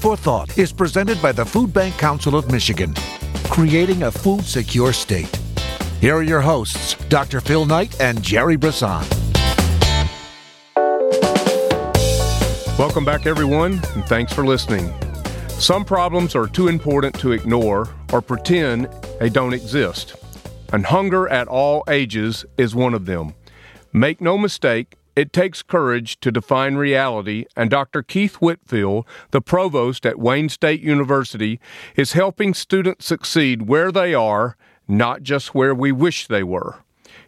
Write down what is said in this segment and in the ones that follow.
for Thought is presented by the Food Bank Council of Michigan, creating a food secure state. Here are your hosts, Dr. Phil Knight and Gerry Brisson. Welcome back, everyone, and thanks for listening. Some problems are too important to ignore or pretend they don't exist. And hunger at all ages is one of them. Make no mistake, it takes courage to define reality, and Dr. Keith Whitfield, the provost at Wayne State University, is helping students succeed where they are, not just where we wish they were.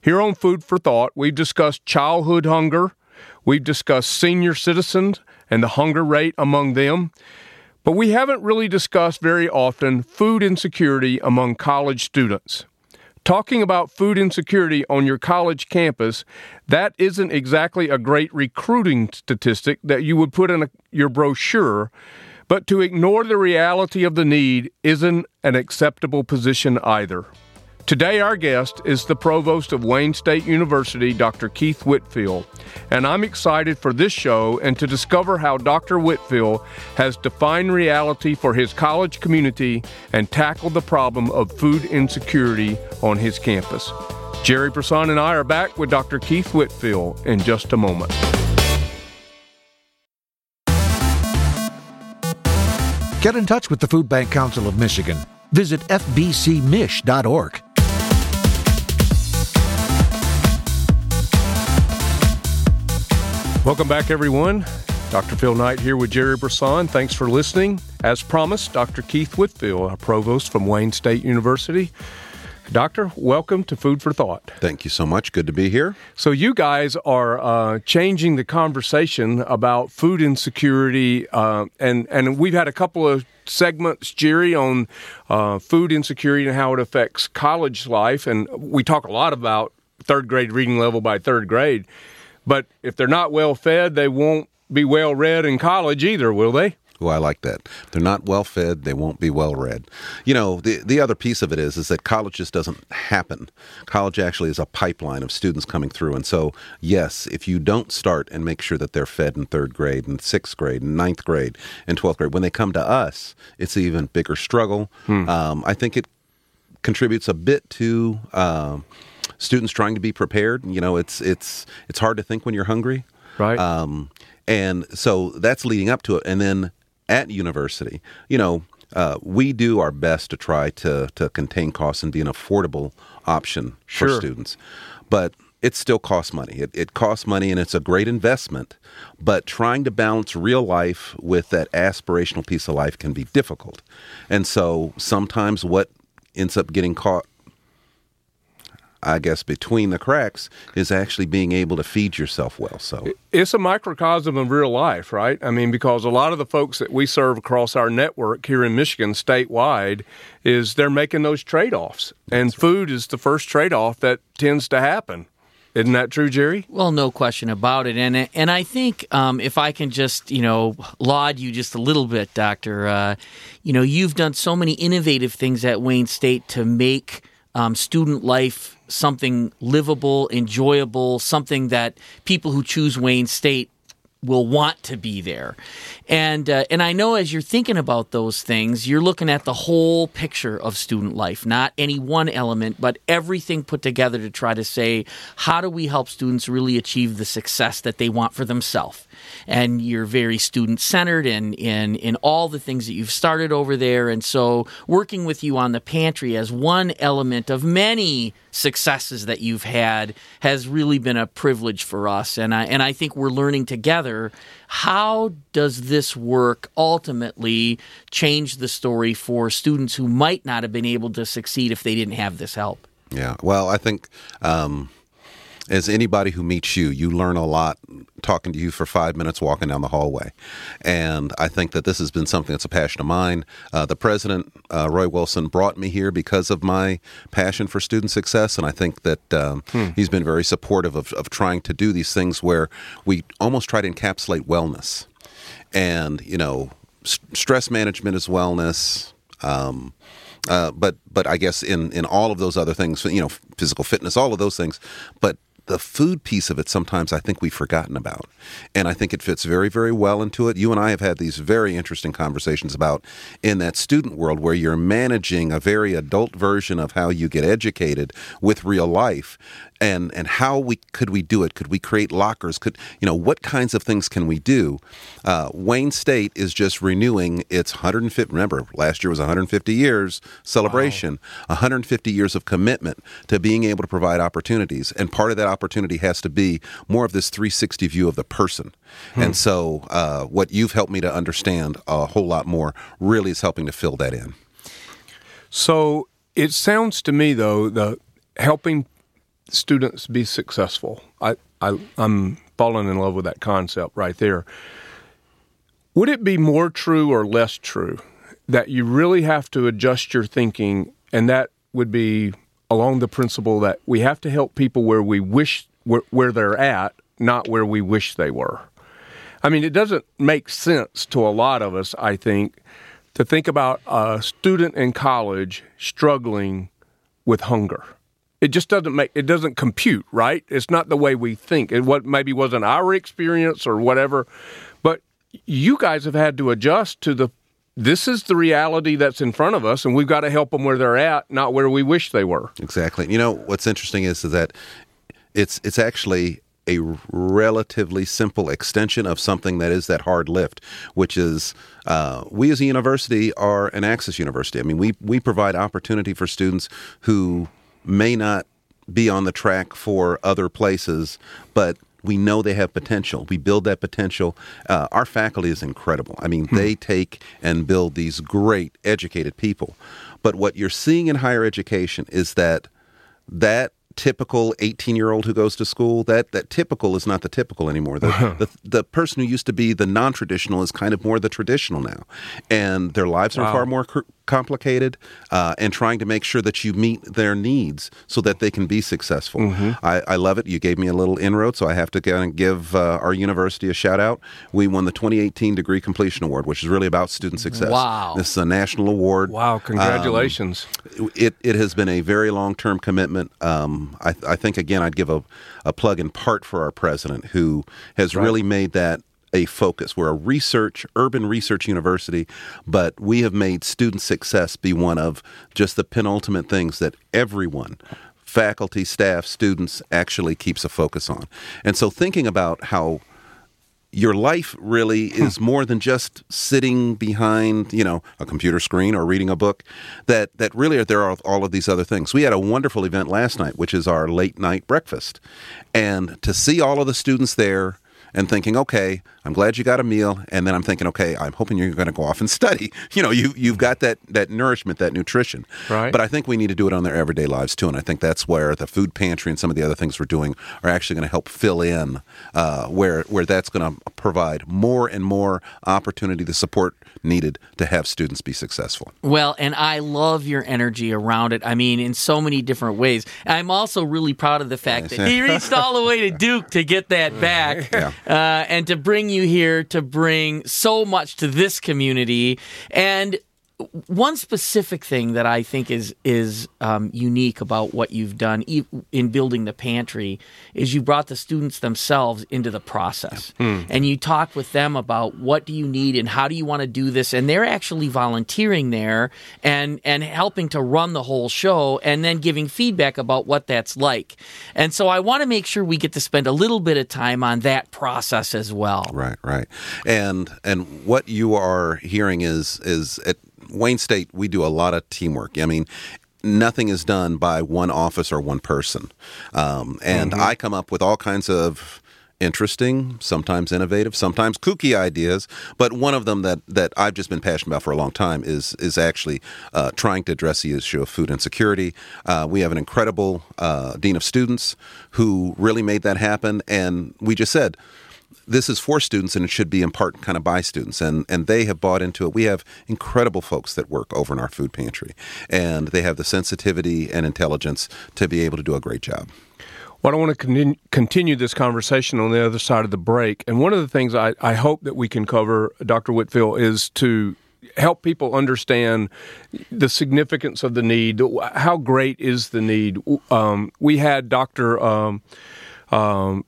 Here on Food for Thought, we've discussed childhood hunger, we've discussed senior citizens and the hunger rate among them. But we haven't really discussed very often food insecurity among college students. Talking about food insecurity on your college campus, that isn't exactly a great recruiting statistic that you would put in a, your brochure, but to ignore the reality of the need isn't an acceptable position either. Today, our guest is the provost of Wayne State University, Dr. Keith Whitfield, and I'm excited for this show and to discover how Dr. Whitfield has defined reality for his college community and tackled the problem of food insecurity on his campus. Gerry Brisson and I are back with Dr. Keith Whitfield in just a moment. Get in touch with the Food Bank Council of Michigan. Visit fbcmich.org. Welcome back, everyone. Dr. Phil Knight here with Gerry Brisson. Thanks for listening. As promised, Dr. Keith Whitfield, a provost from Wayne State University. Doctor, welcome to Food for Thought. Thank you so much. Good to be here. So, you guys are uh, changing the conversation about food insecurity, uh, and and we've had a couple of segments, Gerry, on uh, food insecurity and how it affects college life, and we talk a lot about third grade reading level by third grade. But if they're not well fed, they won't be well read in college either, will they? Oh, I like that. If they're not well fed, they won't be well read. You know, the the other piece of it is is that college just doesn't happen. College actually is a pipeline of students coming through, and so yes, if you don't start and make sure that they're fed in third grade and sixth grade and ninth grade and twelfth grade, when they come to us, it's an even bigger struggle. Hmm. Um, I think it contributes a bit to. Uh, students trying to be prepared. You know, it's it's it's hard to think when you're hungry, right? Um, and so that's leading up to it. And then at university, you know, uh, we do our best to try to to contain costs and be an affordable option sure. for students, but it still costs money. It, it costs money and it's a great investment, but trying to balance real life with that aspirational piece of life can be difficult. And so sometimes what ends up getting caught I guess, between the cracks is actually being able to feed yourself well. So it's a microcosm of real life, right? I mean, because a lot of the folks that we serve across our network here in Michigan, statewide, is they're making those trade offs. And right. food is the first trade off that tends to happen. Isn't that true, Gerry? Well, no question about it, and and I think um, if I can just you know laud you just a little bit, Doctor, uh, you know you've done so many innovative things at Wayne State to make um, student life something livable, enjoyable, something that people who choose Wayne State will want to be there. And uh, and I know as you're thinking about those things, you're looking at the whole picture of student life, not any one element, but everything put together to try to say how do we help students really achieve the success that they want for themselves and you're very student centered in, in in all the things that you've started over there. And so working with you on the pantry as one element of many successes that you've had has really been a privilege for us. And I and I think we're learning together how does this work ultimately change the story for students who might not have been able to succeed if they didn't have this help. Yeah, well, I think um, as anybody who meets you, you learn a lot talking to you for five minutes walking down the hallway. And I think that this has been something that's a passion of mine. Uh, the president, uh, Roy Wilson, brought me here because of my passion for student success. And I think that um, hmm. he's been very supportive of, of trying to do these things where we almost try to encapsulate wellness. And, you know, st- stress management is wellness. Um, uh, but but I guess in in all of those other things, you know, physical fitness, all of those things. But the food piece of it sometimes I think we've forgotten about. And I think it fits very, very well into it. You and I have had these very interesting conversations about in that student world where you're managing a very adult version of how you get educated with real life and and how we could we do it? Could we create lockers? Could you know what kinds of things can we do? Uh, Wayne State is just renewing its 150. Remember, last year was 150 years celebration, wow. 150 years of commitment to being able to provide opportunities, and part of that opportunity has to be more of this 360 view of the person. Hmm. And so, uh, what you've helped me to understand a whole lot more really is helping to fill that in. So it sounds to me though the helping students be successful. I, I I'm falling in love with that concept right there. Would it be more true or less true that you really have to adjust your thinking, and that would be along the principle that we have to help people where we wish where, where they're at, not where we wish they were. I mean, it doesn't make sense to a lot of us, I think, to think about a student in college struggling with hunger it just doesn't make it doesn't compute right? It's not the way we think. It what maybe wasn't our experience or whatever. But you guys have had to adjust to the this is the reality that's in front of us and we've got to help them where they're at not where we wish they were. Exactly. You know what's interesting is, is that it's it's actually a relatively simple extension of something that is that hard lift, which is uh, we as a university are an access university. I mean, we we provide opportunity for students who may not be on the track for other places, but we know they have potential. We build that potential. Uh, our faculty is incredible. I mean, hmm. they take and build these great educated people. But what you're seeing in higher education is that that typical 18 year old who goes to school that that typical is not the typical anymore the, the, the person who used to be the non-traditional is kind of more the traditional now and their lives are far more complicated uh, and trying to make sure that you meet their needs so that they can be successful. Mm-hmm. I, I, love it. You gave me a little inroad, so I have to give uh, our university a shout out. We won the 2018 Degree Completion Award, which is really about student success. Wow. This is a national award. Wow, congratulations. Um, it, it has been a very long term commitment. Um, I, I, think, again, I'd give a, a plug in part for our president, who has right. really made that a focus. We're a research, urban research university, but we have made student success be one of just the penultimate things that everyone, faculty, staff, students, actually keeps a focus on. And so thinking about how your life really hmm. is more than just sitting behind, you know, a computer screen or reading a book. That that really there are all of these other things. We had a wonderful event last night, which is our late night breakfast, and to see all of the students there and thinking, okay, I'm glad you got a meal, and then I'm thinking, okay, I'm hoping you're going to go off and study. You know, you you've got that that nourishment, that nutrition. Right. But I think we need to do it on their everyday lives too, and I think that's where the food pantry and some of the other things we're doing are actually going to help fill in uh, where where that's going to provide more and more opportunity, the support needed to have students be successful. Well, and I love your energy around it. I mean, in so many different ways. I'm also really proud of the fact that he reached all the way to Duke to get that back. Yeah uh, and to bring you here to bring so much to this community. And one specific thing that I think is is um, unique about what you've done in building the pantry is you brought the students themselves into the process, mm. and you talked with them about what do you need and how do you want to do this, and they're actually volunteering there and and helping to run the whole show, and then giving feedback about what that's like. And so I want to make sure we get to spend a little bit of time on that process as well. Right, right, and and what you are hearing is is at Wayne State, we do a lot of teamwork. I mean, nothing is done by one office or one person. Um, and mm-hmm. I come up with all kinds of interesting, sometimes innovative, sometimes kooky ideas. But one of them that, that I've just been passionate about for a long time is is actually uh, trying to address the issue of food insecurity. Uh, we have an incredible uh, dean of students who really made that happen, and we just said this is for students and it should be in part kind of by students and and they have bought into it we have incredible folks that work over in our food pantry and they have the sensitivity and intelligence to be able to do a great job well, I want to continue this conversation on the other side of the break. And one of the things I, I hope that we can cover, Dr. Whitfield, is to help people understand the significance of the need. How great is the need? Um, we had Dr. Um, um,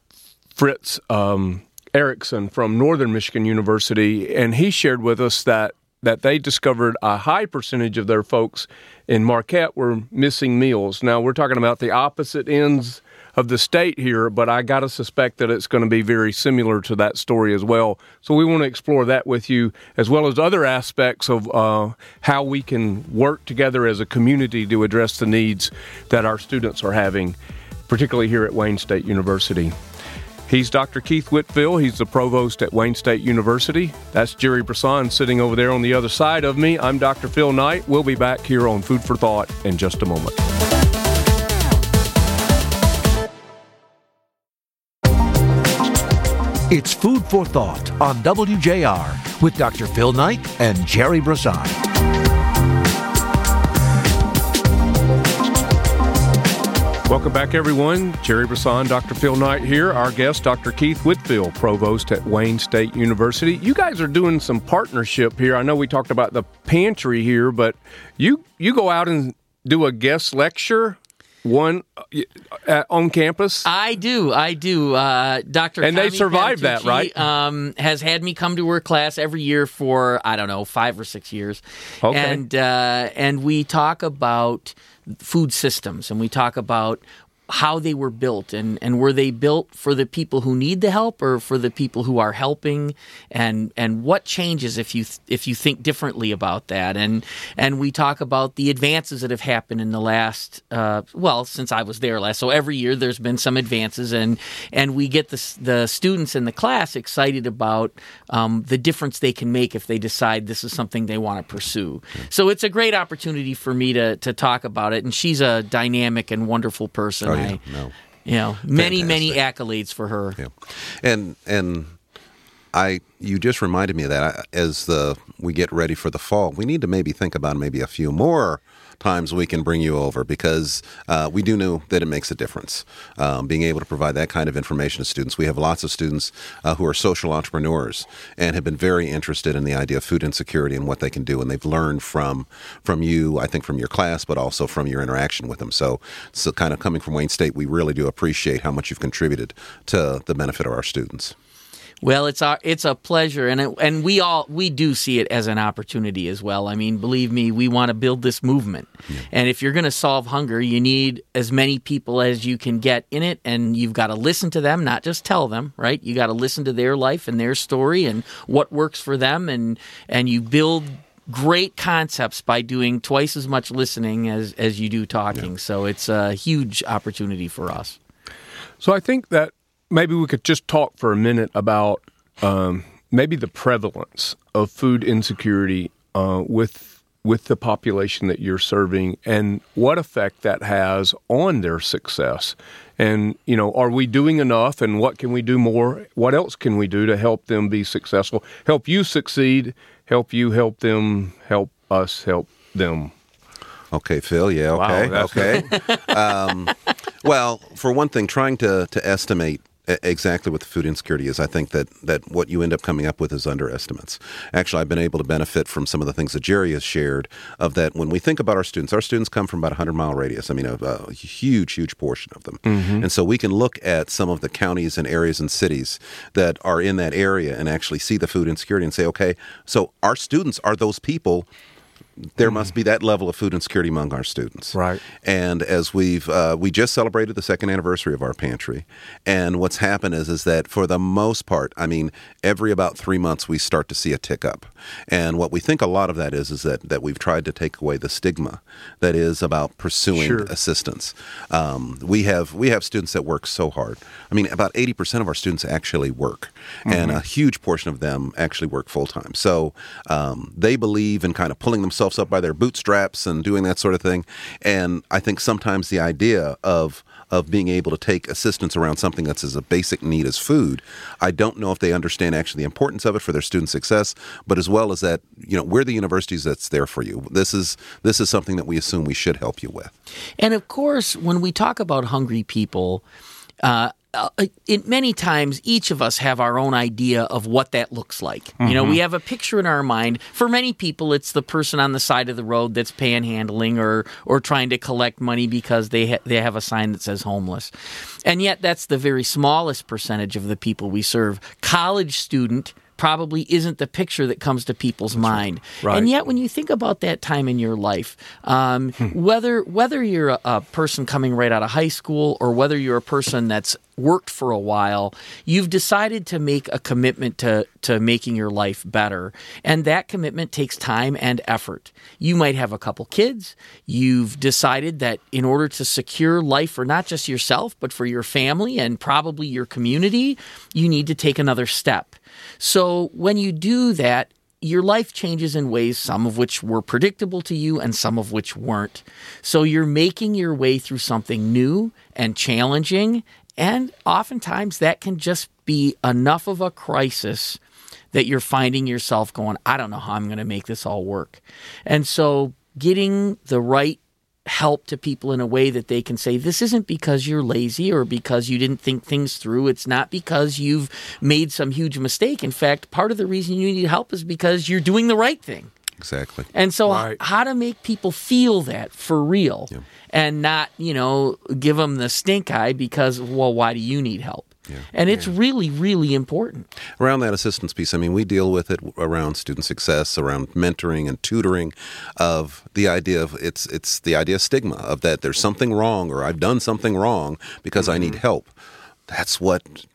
Fritz um, Erickson from Northern Michigan University, and he shared with us that that they discovered a high percentage of their folks in Marquette were missing meals. Now we're talking about the opposite ends of the state here, but I got to suspect that it's going to be very similar to that story as well. So we want to explore that with you, as well as other aspects of uh, how we can work together as a community to address the needs that our students are having, particularly here at Wayne State University. He's Dr. Keith Whitfield. He's the provost at Wayne State University. That's Gerry Brisson sitting over there on the other side of me. I'm Dr. Phil Knight. We'll be back here on Food for Thought in just a moment. It's Food for Thought on WJR with Dr. Phil Knight and Gerry Brisson. Welcome back, everyone. Gerry Brisson, Dr. Phil Knight here. Our guest, Dr. Keith Whitfield, Provost at Wayne State University. You guys are doing some partnership here. I know we talked about the pantry here, but you you go out and do a guest lecture one uh, on campus? I do, I do. Uh, Dr. And they survived that, right? Um, has had me come to her class every year for I don't know five or six years, Okay. and uh, and we talk about food systems and we talk about how they were built and, and were they built for the people who need the help or for the people who are helping? And and what changes if you th- if you think differently about that? And and we talk about the advances that have happened in the last uh, well since I was there last. So every year there's been some advances and and we get the the students in the class excited about um, the difference they can make if they decide this is something they want to pursue. So it's a great opportunity for me to to talk about it. And she's a dynamic and wonderful person Oh, yeah. No. you know, many many accolades for her. Yeah, and and I you just reminded me of that I, as the we get ready for the fall, we need to maybe think about maybe a few more times we can bring you over because uh, we do know that it makes a difference. Um, being able to provide that kind of information to students, we have lots of students uh, who are social entrepreneurs and have been very interested in the idea of food insecurity and what they can do, and they've learned from from you, I think, from your class, but also from your interaction with them. So, so kind of coming from Wayne State, we really do appreciate how much you've contributed to the benefit of our students. Well, it's our it's a pleasure, and it, and we all we do see it as an opportunity as well. I mean, believe me, we want to build this movement, and if you're going to solve hunger, you need as many people as you can get in it, and you've got to listen to them, not just tell them. Right? You got to listen to their life and their story and what works for them, and and you build great concepts by doing twice as much listening as as you do talking. So it's a huge opportunity for us. So I think that maybe we could just talk for a minute about um, maybe the prevalence of food insecurity uh, with with the population that you're serving and what effect that has on their success. And you know, are we doing enough? And what can we do more? What else can we do to help them be successful? Help you succeed. Help you help them. Help us help them. Okay, Phil. Yeah. Okay. that's okay. um, well, for one thing, trying to to estimate exactly what the food insecurity is, I think that that what you end up coming up with is underestimates. Actually, I've been able to benefit from some of the things that Gerry has shared. Of that, when we think about our students, our students come from about a hundred mile radius. I mean, a, a uh, huge, huge portion of them, mm-hmm. and so we can look at some of the counties and areas and cities that are in that area and actually see the food insecurity and say, okay, so our students are those people there must be that level of food insecurity among our students. Right. And as we've uh, we just celebrated the second anniversary of our pantry, and what's happened is is that for the most part, I mean, every about three months we start to see a tick up. And what we think a lot of that is is that that we've tried to take away the stigma that is about pursuing Sure. assistance. Um, we have we have students that work so hard. I mean, about eighty percent of our students actually work, and a huge portion of them actually work full time. So um, they believe in kind of pulling themselves up by their bootstraps and doing that sort of thing. And I think sometimes the idea of of being able to take assistance around something that's as a basic need as food, I don't know if they understand actually the importance of it for their student success, but as well as that, you know, we're the universities that's there for you. This is this is something that we assume we should help you with. And of course, when we talk about hungry people, uh, uh, it, many times each of us have our own idea of what that looks like. Mm-hmm. You know, we mm-hmm. have a picture in our mind. For many people, it's the person on the side of the road that's panhandling or or trying to collect money because they ha- they have a sign that says homeless. And yet, that's the very smallest percentage of the people we serve. College student probably isn't the picture that comes to people's That's mind. Right. And yet, when you think about that time in your life, um, hmm. whether whether you're a, a, person coming right out of high school or whether you're a person that's worked for a while, you've decided to make a commitment to to making your life better, and that commitment takes time and effort. You might have a couple kids. You've decided that in order to secure life for not just yourself but for your family and probably your community, you need to take another step. So when you do that, your life changes in ways, some of which were predictable to you and some of which weren't. So you're making your way through something new and challenging. And oftentimes that can just be enough of a crisis that you're finding yourself going, I don't know how I'm going to make this all work. And so getting the right help to people in a way that they can say this isn't because you're lazy or because you didn't think things through. It's not because you've made some huge mistake. In fact part of the reason you need help is because you're doing the right thing. Exactly. And so right. how to make people feel that for real yeah. and not you know give them the stink eye because well why do you need help yeah. And it's yeah. really, really important. Around that assistance piece, I mean, we deal with it around student success, around mentoring and tutoring, of the idea of it's it's the idea of stigma of that there's something wrong or I've done something wrong because mm-hmm. I need mm-hmm. help. That's what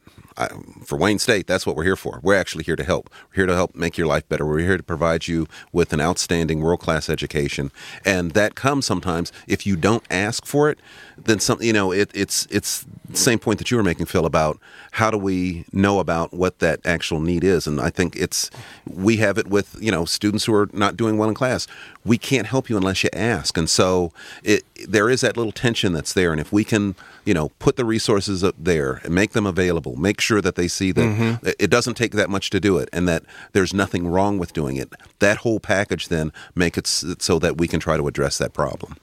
for Wayne State, that's what we're here for. We're actually here to help. We're here to help make your life better. We're here to provide you with an outstanding world class education, and that comes sometimes if you don't ask for it. Then some, you know, it, it's it's the same point that you were making, Phil, about how do we know about what that actual need is, and I think it's we have it with you know students who are not doing well in class. We can't help you unless you ask, and so it there is that little tension that's there, and if we can you know put the resources up there and make them available, make sure that they see that mm-hmm. it doesn't take that much to do it, and that there's nothing wrong with doing it. That whole package then make it so that we can try to address that problem.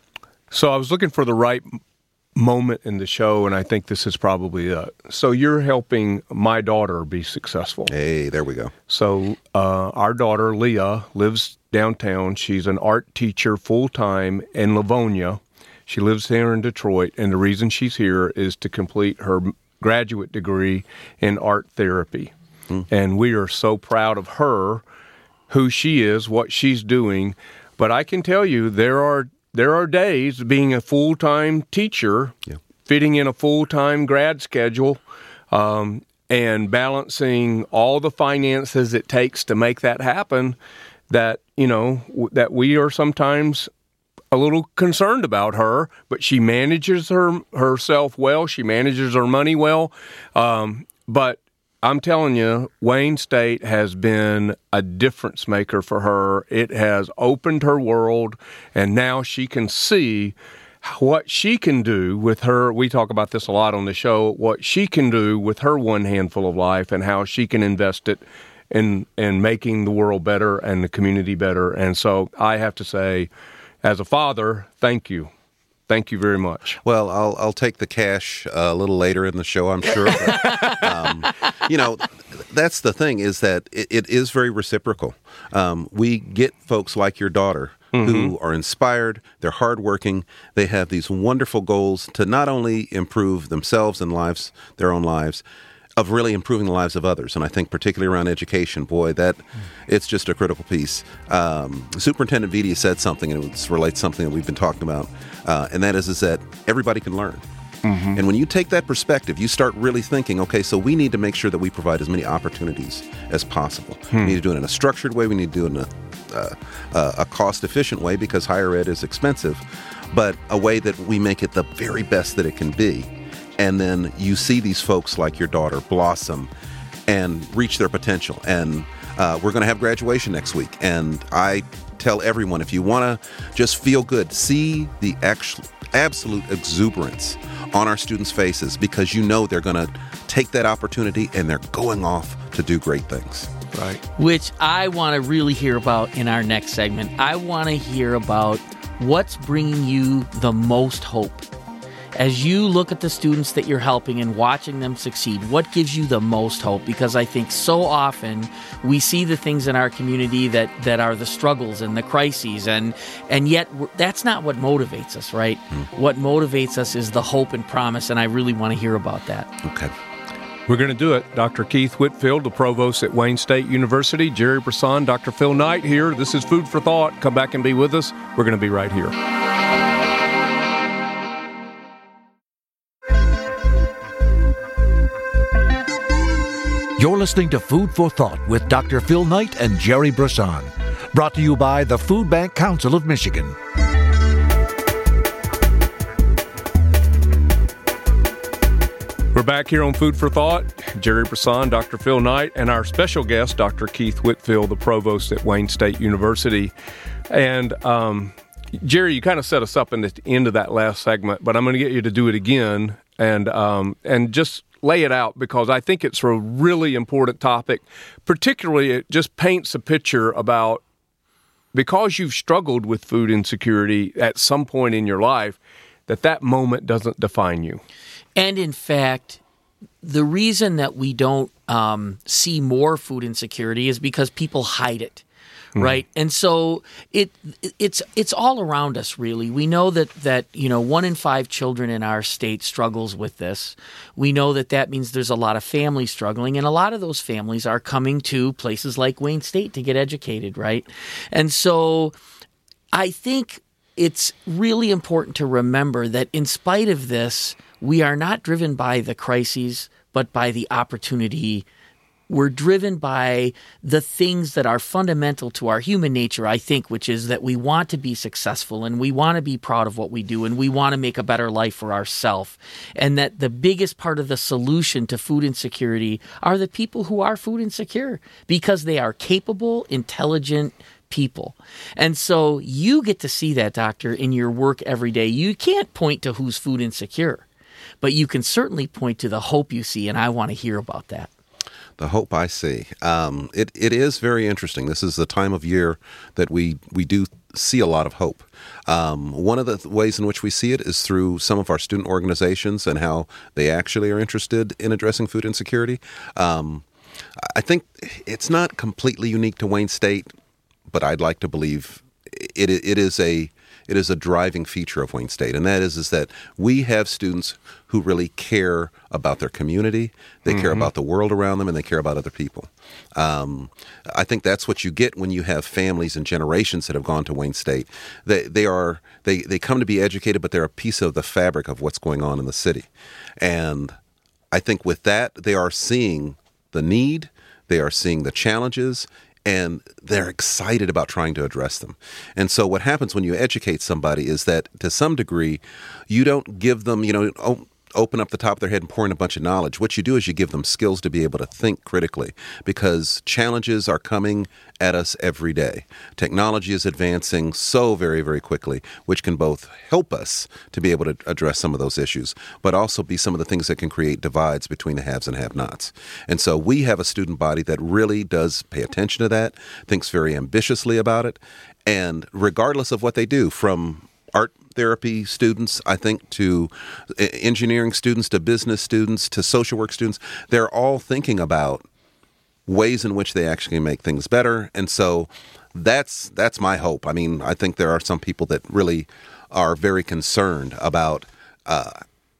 So I was looking for the right moment in the show, and I think this is probably it. So you're helping my daughter be successful. Hey, there we go. So uh, our daughter Leah lives downtown. She's an art teacher full time in Livonia. She lives here in Detroit, and the reason she's here is to complete her graduate degree in art therapy. Hmm. And we are so proud of her, who she is, what she's doing. But I can tell you, there are there are days being a full time teacher, yeah. fitting in a full time grad schedule, um, and balancing all the finances it takes to make that happen. That you know that we are sometimes a little concerned about her, but she manages her herself well. She manages her money well. Um, but I'm telling you, Wayne State has been a difference maker for her. It has opened her world, and now she can see what she can do with her. We talk about this a lot on the show. What she can do with her one handful of life, and how she can invest it in in making the world better and the community better. And so, I have to say, as a father, thank you Thank you very much. Well, I'll I'll take the cash uh, a little later in the show, I'm sure. But, um, you know, that's the thing is that it, it is very reciprocal. Um, we get folks like your daughter mm-hmm. who are inspired, they're hardworking, they have these wonderful goals to not only improve themselves and lives, their own lives, of really improving the lives of others. And I think particularly around education, boy, that it's just a critical piece. Um, Superintendent Vitti said something, and it relates something that we've been talking about, uh, and that is is that everybody can learn. Mm-hmm. And when you take that perspective, you start really thinking, okay, so we need to make sure that we provide as many opportunities as possible. Hmm. We need to do it in a structured way. We need to do it in a, uh, uh, a cost efficient way because higher ed is expensive, but a way that we make it the very best that it can be and then you see these folks like your daughter blossom and reach their potential. And uh, we're going to have graduation next week, and I tell everyone if you want to just feel good, see the actual absolute exuberance on our students' faces because you know they're going to take that opportunity and they're going off to do great things. Right. Which I want to really hear about in our next segment. I want to hear about what's bringing you the most hope as you look at the students that you're helping and watching them succeed, what gives you the most hope? Because I think so often we see the things in our community that, that are the struggles and the crises, and and yet that's not what motivates us, right? Mm. What motivates us is the hope and promise, and I really want to hear about that. Okay. We're going to do it. Dr. Keith Whitfield, the provost at Wayne State University, Gerry Brisson, Dr. Phil Knight here. This is Food for Thought. Come back and be with us. We're going to be right here. You're listening to Food for Thought with Dr. Phil Knight and Gerry Brisson. Brought to you by the Food Bank Council of Michigan. We're back here on Food for Thought. Gerry Brisson, Dr. Phil Knight, and our special guest, Dr. Keith Whitfield, the provost at Wayne State University. And um, Gerry, you kind of set us up in the end of that last segment, but I'm going to get you to do it again and um, and just lay it out because I think it's a really important topic. Particularly, it just paints a picture about because you've struggled with food insecurity at some point in your life, that that moment doesn't define you. And in fact, the reason that we don't um, see more food insecurity is because people hide it. Mm. Right, and so it it's it's all around us. Really, we know that that you know one in five children in our state struggles with this. We know that that means there's a lot of families struggling, and a lot of those families are coming to places like Wayne State to get educated. Right, and so I think it's really important to remember that in spite of this, we are not driven by the crises, but by the opportunity. We're driven by the things that are fundamental to our human nature, I think, which is that we want to be successful and we want to be proud of what we do and we want to make a better life for ourselves. And that the biggest part of the solution to food insecurity are the people who are food insecure because they are capable, intelligent, people. And so you get to see that, doctor, in your work every day. You can't point to who's food insecure but you can certainly point to the hope you see, and I want to hear about that. The hope I see. Um, it, it is very interesting. This is the time of year that we, we do see a lot of hope. Um, one of the ways in which we see it is through some of our student organizations and how they actually are interested in addressing food insecurity. Um, I think it's not completely unique to Wayne State, but I'd like to believe it, it is a it is a driving feature of Wayne State, and that is is that we have students who really care about their community, they mm-hmm. care about the world around them, and they care about other people. Um, I think that's what you get when you have families and generations that have gone to Wayne State. They they are they they come to be educated, but they're a piece of the fabric of what's going on in the city, and I think with that they are seeing the need, they are seeing the challenges, and they're excited about trying to address them. And so, what happens when you educate somebody is that to some degree, you don't give them, you know, oh, open up the top of their head and pour in a bunch of knowledge. What you do is you give them skills to be able to think critically because challenges are coming at us every day. Technology is advancing so very, very quickly, which can both help us to be able to address some of those issues, but also be some of the things that can create divides between the haves and have nots. And so we have a student body that really does pay attention to that, thinks very ambitiously about it, and regardless of what they do, from art therapy students, I think, to engineering students, to business students, to social work students, they're all thinking about ways in which they actually make things better. And so that's that's my hope. I mean, I think there are some people that really are very concerned about uh,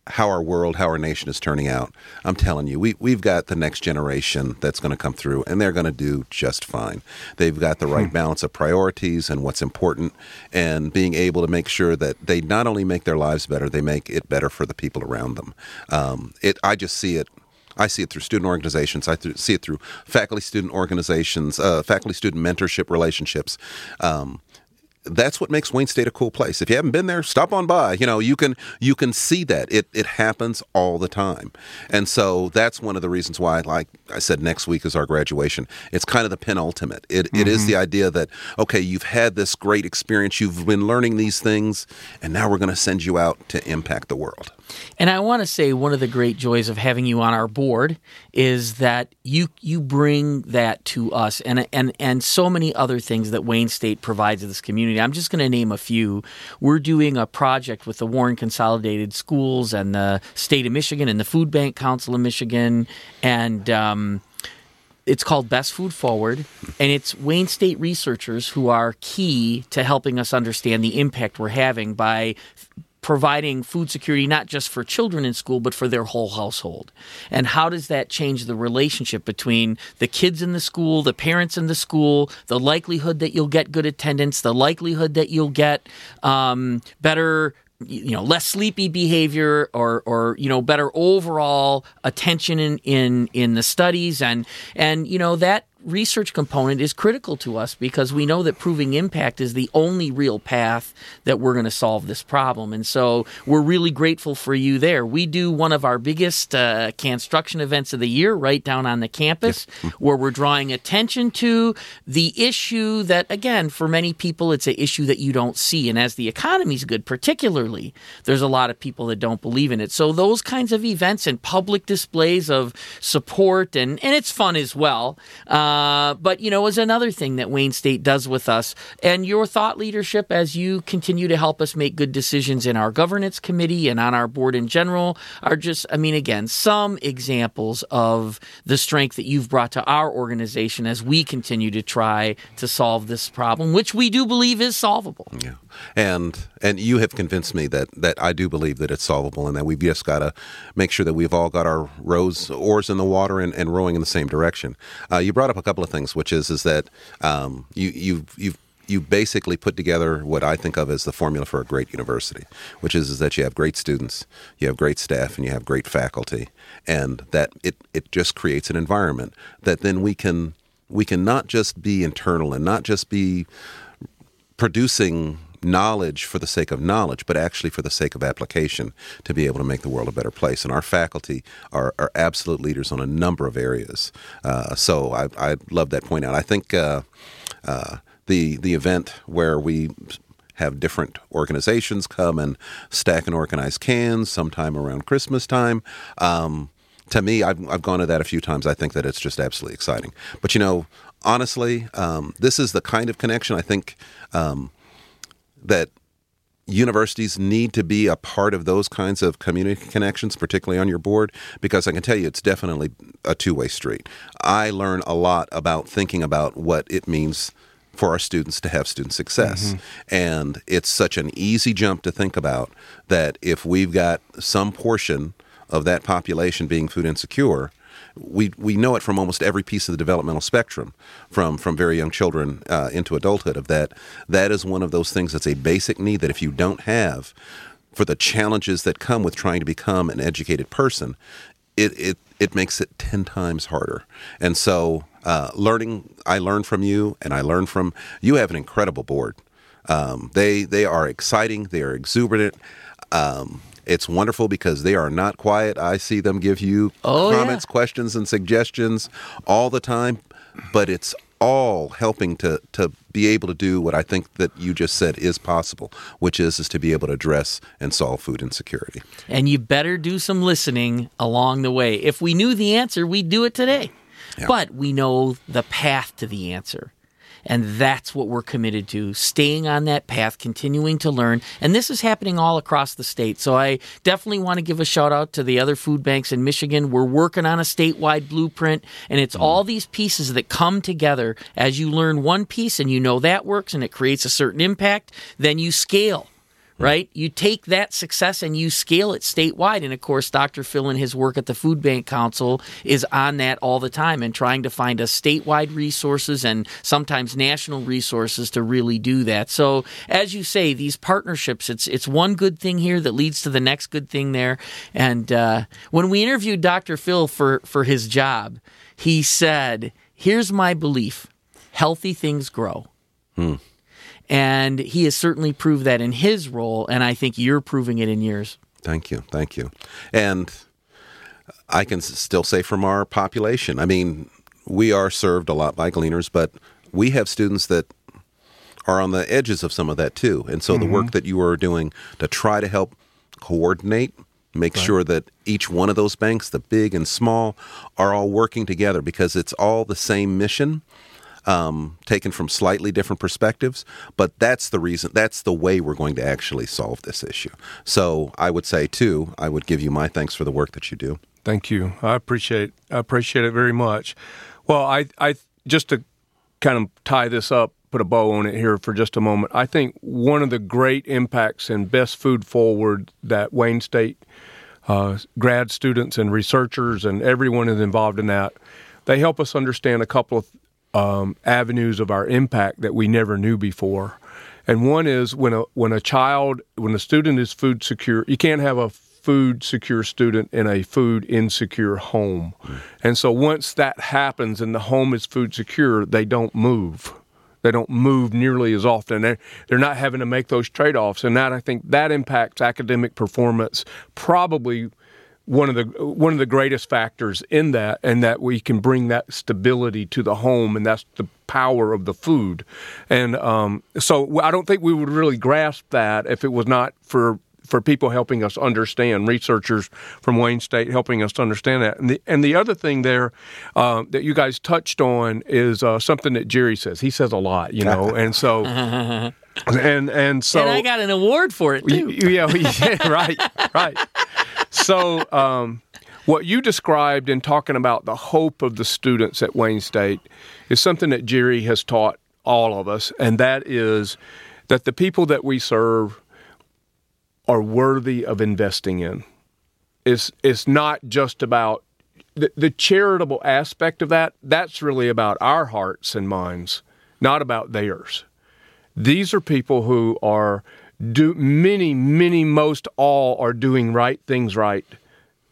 how our world, how our nation is turning out. I'm telling you, we, we've got the next generation that's going to come through, and they're going to do just fine. They've got the right hmm. balance of priorities and what's important, and being able to make sure that they not only make their lives better, they make it better for the people around them. Um, it, I just see it I see it through student organizations. I th- see it through faculty student organizations, uh, faculty student mentorship relationships. Um, that's what makes Wayne State a cool place. If you haven't been there, stop on by. You know, you can you can see that it it happens all the time, and so that's one of the reasons why, like I said, next week is our graduation. It's kind of the penultimate. It mm-hmm. it is mm-hmm. the idea that okay, you've had this great experience, you've been learning these things, and now we're going to send you out to impact the world. And I want to say one of the great joys of having you on our board is that you you bring that to us and and and so many other things that Wayne State provides to this community. I'm just going to name a few. We're doing a project with the Warren Consolidated Schools and the state of Michigan and the Food Bank Council of Michigan and um, it's called Best Food Forward, and it's Wayne State researchers who are key to helping us understand the impact we're having by providing food security not just for children in school but for their whole household. And how does that change the relationship between the kids in the school the parents in the school the likelihood that you'll get good attendance the likelihood that you'll get um, better you know less sleepy behavior or or you know better overall attention in in in the studies? And and you know that research component is critical to us because we know that proving impact is the only real path that we're going to solve this problem. And so we're really grateful for you there. We do one of our biggest uh, Canstruction events of the year right down on the campus where we're drawing attention to the issue that, again, for many people, it's an issue that you don't see. And as the economy's good, particularly, there's a lot of people that don't believe in it. So those kinds of events and public displays of support, and, and it's fun as well. Uh, uh, but, you know, is another thing that Wayne State does with us. And your thought leadership as you continue to help us make good decisions in our governance committee and on our board in general are just, I mean, again, some examples of the strength that you've brought to our organization as we continue to try to solve this problem, which we do believe is solvable. Yeah. And and you have convinced me that that I do believe that it's solvable and that we've just got to make sure that we've all got our rows oars in the water and, and rowing in the same direction. Uh, you brought up a couple of things, which is is that um, you you've you've you basically put together what I think of as the formula for a great university, which is, is that you have great students, you have great staff, and you have great faculty, and that it, it just creates an environment that then we can we can not just be internal and not just be producing knowledge for the sake of knowledge, but actually for the sake of application to be able to make the world a better place. And our faculty are, are absolute leaders on a number of areas. Uh, so I, I love that point out. I think uh, uh, the the event where we have different organizations come and stack and organize cans sometime around Christmas time. Um, to me, I've, I've gone to that a few times. I think that it's just absolutely exciting. But you know, honestly, um, this is the kind of connection I think um, that universities need to be a part of those kinds of community connections, particularly on your board, because I can tell you it's definitely a two way street. I learn a lot about thinking about what it means for our students to have student success. Mm-hmm. And it's such an easy jump to think about that if we've got some portion of that population being food insecure, we we know it from almost every piece of the developmental spectrum, from from very young children uh, into adulthood. Of that, that is one of those things that's a basic need that if you don't have, for the challenges that come with trying to become an educated person, it it it makes it ten times harder. And so, uh, learning, I learn from you, and I learn from you. Have an incredible board. Um, they they are exciting. They are exuberant. Um, it's wonderful because they are not quiet. I see them give you oh, comments, yeah. questions, and suggestions all the time, but it's all helping to to be able to do what I think that you just said is possible, which is is to be able to address and solve food insecurity. And you better do some listening along the way. If we knew the answer, we'd do it today. Yeah. But we know the path to the answer. And that's what we're committed to staying on that path, continuing to learn. And this is happening all across the state. So I definitely want to give a shout out to the other food banks in Michigan. We're working on a statewide blueprint, and it's all these pieces that come together as you learn one piece and you know that works and it creates a certain impact, then you scale right? You take that success and you scale it statewide. And of course, Dr. Phil and his work at the Food Bank Council is on that all the time and trying to find us statewide resources and sometimes national resources to really do that. So, as you say, these partnerships, it's it's one good thing here that leads to the next good thing there. And uh, when we interviewed Dr. Phil for for his job, he said, "Here's my belief: healthy things grow." Hmm. And he has certainly proved that in his role, and I think you're proving it in yours. Thank you, thank you. And I can still say from our population, I mean, we are served a lot by Gleaners, but we have students that are on the edges of some of that too. And so the work mm-hmm. that you are doing to try to help coordinate Make sure that each one of those banks, the big and small, are all working together because it's all the same mission. Um, taken from slightly different perspectives, but that's the reason, that's the way we're going to actually solve this issue. So I would say, too, I would give you my thanks for the work that you do. Thank you. I appreciate I appreciate it very much. Well, I I just to kind of tie this up, put a bow on it here for just a moment. I think one of the great impacts and Best Food Forward that Wayne State uh, grad students and researchers and everyone is involved in that, they help us understand a couple of um, avenues of our impact that we never knew before. And one is when a when a child when a student is food secure, you can't have a food secure student in a food insecure home. And so once that happens and the home is food secure, they don't move. They don't move nearly as often. They're, they're not having to make those trade offs. And that I think that impacts academic performance probably one of the one of the greatest factors in that and that we can bring that stability to the home and that's the power of the food and um, so I don't think we would really grasp that if it was not for for people helping us understand, researchers from Wayne State helping us to understand that. And the, and the other thing there uh, that you guys touched on is uh, something that Gerry says. He says a lot, you know, and so. and and so and I got an award for it too. Yeah, yeah right, right. So, um, what you described in talking about the hope of the students at Wayne State is something that Gerry has taught all of us, and that is that the people that we serve are worthy of investing in. It's, it's not just about the, the charitable aspect of that, that's really about our hearts and minds, not about theirs. These are people who are do many, many, most all are doing right things right.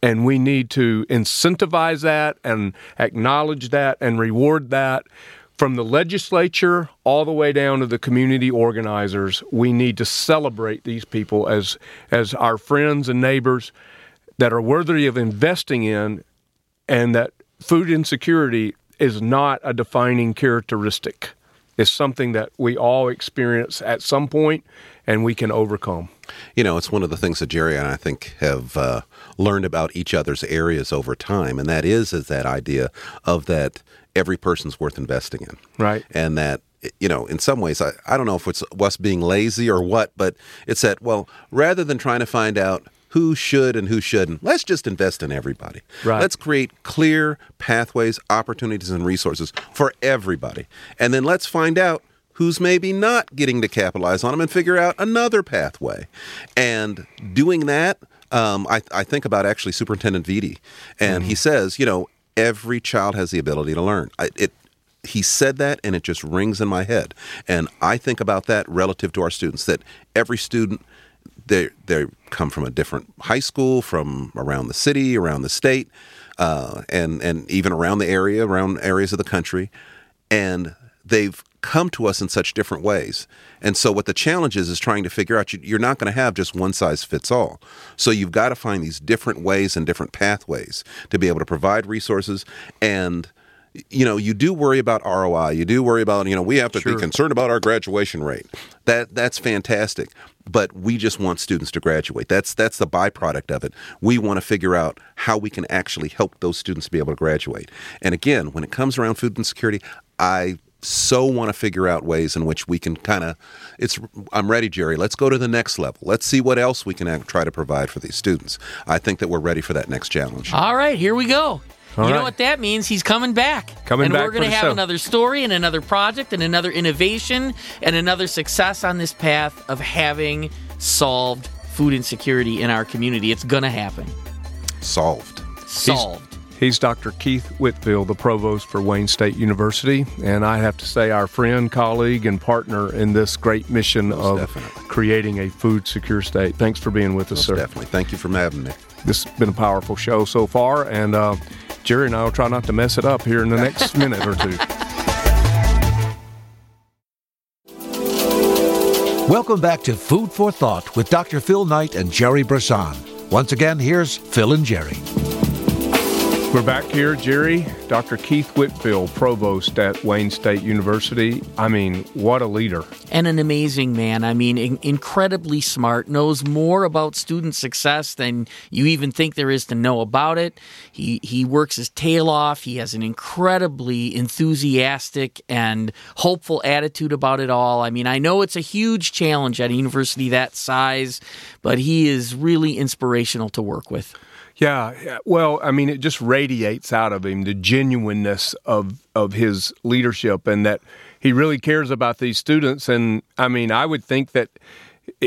And we need to incentivize that and acknowledge that and reward that from the legislature all the way down to the community organizers, we need to celebrate these people as as our friends and neighbors that are worthy of investing in, and that food insecurity is not a defining characteristic. It's something that we all experience at some point, and we can overcome. You know, it's one of the things that Gerry and I think have uh, learned about each other's areas over time, and that is is that idea of that every person's worth investing in. Right. And that you know, in some ways, I, I don't know if it's us being lazy or what, but it's that, well, rather than trying to find out who should and who shouldn't, let's just invest in everybody. Right. Let's create clear pathways, opportunities, and resources for everybody. And then let's find out who's maybe not getting to capitalize on them and figure out another pathway. And doing that, um, I, I, think about actually Superintendent Vitti, and mm-hmm. he says, you know, every child has the ability to learn. I, it he said that and it just rings in my head. And I think about that relative to our students that every student they they come from a different high school, from around the city, around the state, uh, and and even around the area, around areas of the country, and they've come to us in such different ways. And so, what the challenge is, is trying to figure out you're not going to have just one size fits all. So, you've got to find these different ways and different pathways to be able to provide resources. And, you know, you do worry about ROI. You do worry about, you know, we have to sure. be concerned about our graduation rate. That That's fantastic. But we just want students to graduate. That's that's the byproduct of it. We want to figure out how we can actually help those students be able to graduate. And again, when it comes around food insecurity, I so want to figure out ways in which we can kind of it's i'm ready gerry let's go to the next level let's see what else we can try to provide for these students i think that we're ready for that next challenge all right here we go all you right. know what that means? He's coming back. Coming and back. we're going to have show. another story and another project and another innovation and another success on this path of having solved food insecurity in our community. It's going to happen. Solved. Solved. He's- He's Dr. Keith Whitfield, the provost for Wayne State University, and I have to say, our friend, colleague, and partner in this great mission Most of definitely. creating a food secure state. Thanks for being with us, Most sir. Definitely. Thank you for having me. This has been a powerful show so far, and uh, Gerry and I will try not to mess it up here in the next minute or two. Welcome back to Food for Thought with Dr. Phil Knight and Gerry Brisson. Once again, here's Phil and Gerry. We're back here, Gerry. Dr. Keith Whitfield, provost at Wayne State University. I mean, what a leader. And an amazing man. I mean, in- incredibly smart, knows more about student success than you even think there is to know about it. He, he works his tail off. He has an incredibly enthusiastic and hopeful attitude about it all. I mean, I know it's a huge challenge at a university that size, but he is really inspirational to work with. Yeah, well, I mean, it just radiates out of him the genuineness of of his leadership, and that he really cares about these students. And I mean, I would think that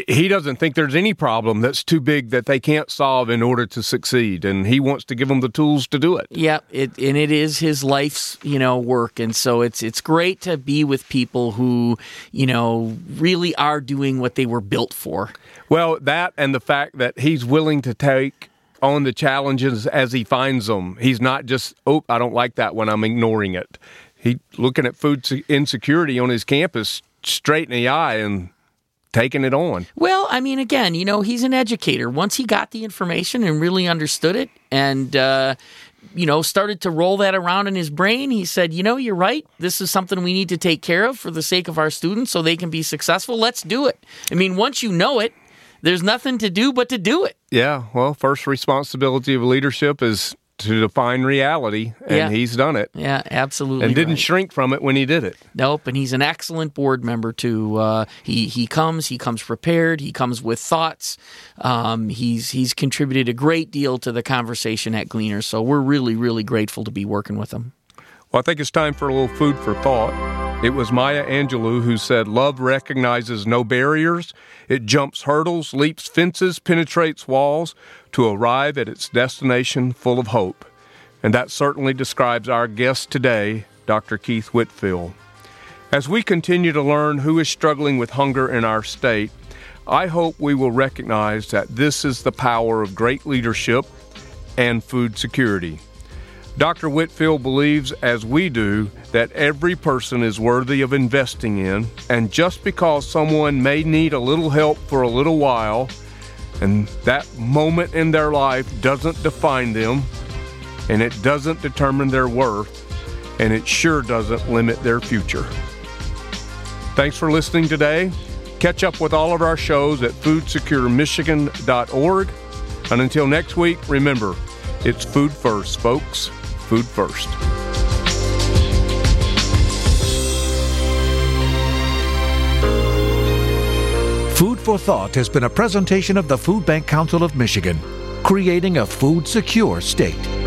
he doesn't think there's any problem that's too big that they can't solve in order to succeed, and he wants to give them the tools to do it. Yeah, it, and it is his life's you know work, and so it's it's great to be with people who you know really are doing what they were built for. Well, that and the fact that he's willing to take on the challenges as he finds them. He's not just, oh, I don't like that one, I'm ignoring it. He looking at food insecurity on his campus straight in the eye and taking it on. Well, I mean, again, you know, he's an educator. Once he got the information and really understood it and, uh, you know, started to roll that around in his brain, he said, you know, you're right. This is something we need to take care of for the sake of our students so they can be successful. Let's do it. I mean, once you know it, there's nothing to do but to do it. Yeah. Well, first responsibility of leadership is to define reality, and yeah. he's done it. Yeah, absolutely. And didn't right. shrink from it when he did it. Nope. And he's an excellent board member too. Uh, he he comes, he comes prepared, he comes with thoughts. Um, he's he's contributed a great deal to the conversation at Gleaner. So we're really really grateful to be working with him. Well, I think it's time for a little food for thought. It was Maya Angelou who said, Love recognizes no barriers. It jumps hurdles, leaps fences, penetrates walls to arrive at its destination full of hope. And that certainly describes our guest today, Dr. Keith Whitfield. As we continue to learn who is struggling with hunger in our state, I hope we will recognize that this is the power of great leadership and food security. Dr. Whitfield believes, as we do, that every person is worthy of investing in, and just because someone may need a little help for a little while, and that moment in their life doesn't define them, and it doesn't determine their worth, and it sure doesn't limit their future. Thanks for listening today. Catch up with all of our shows at foodsecuremichigan.org. And until next week, remember, it's food first, folks food first. Food for Thought has been a presentation of the Food Bank Council of Michigan, creating a food secure state.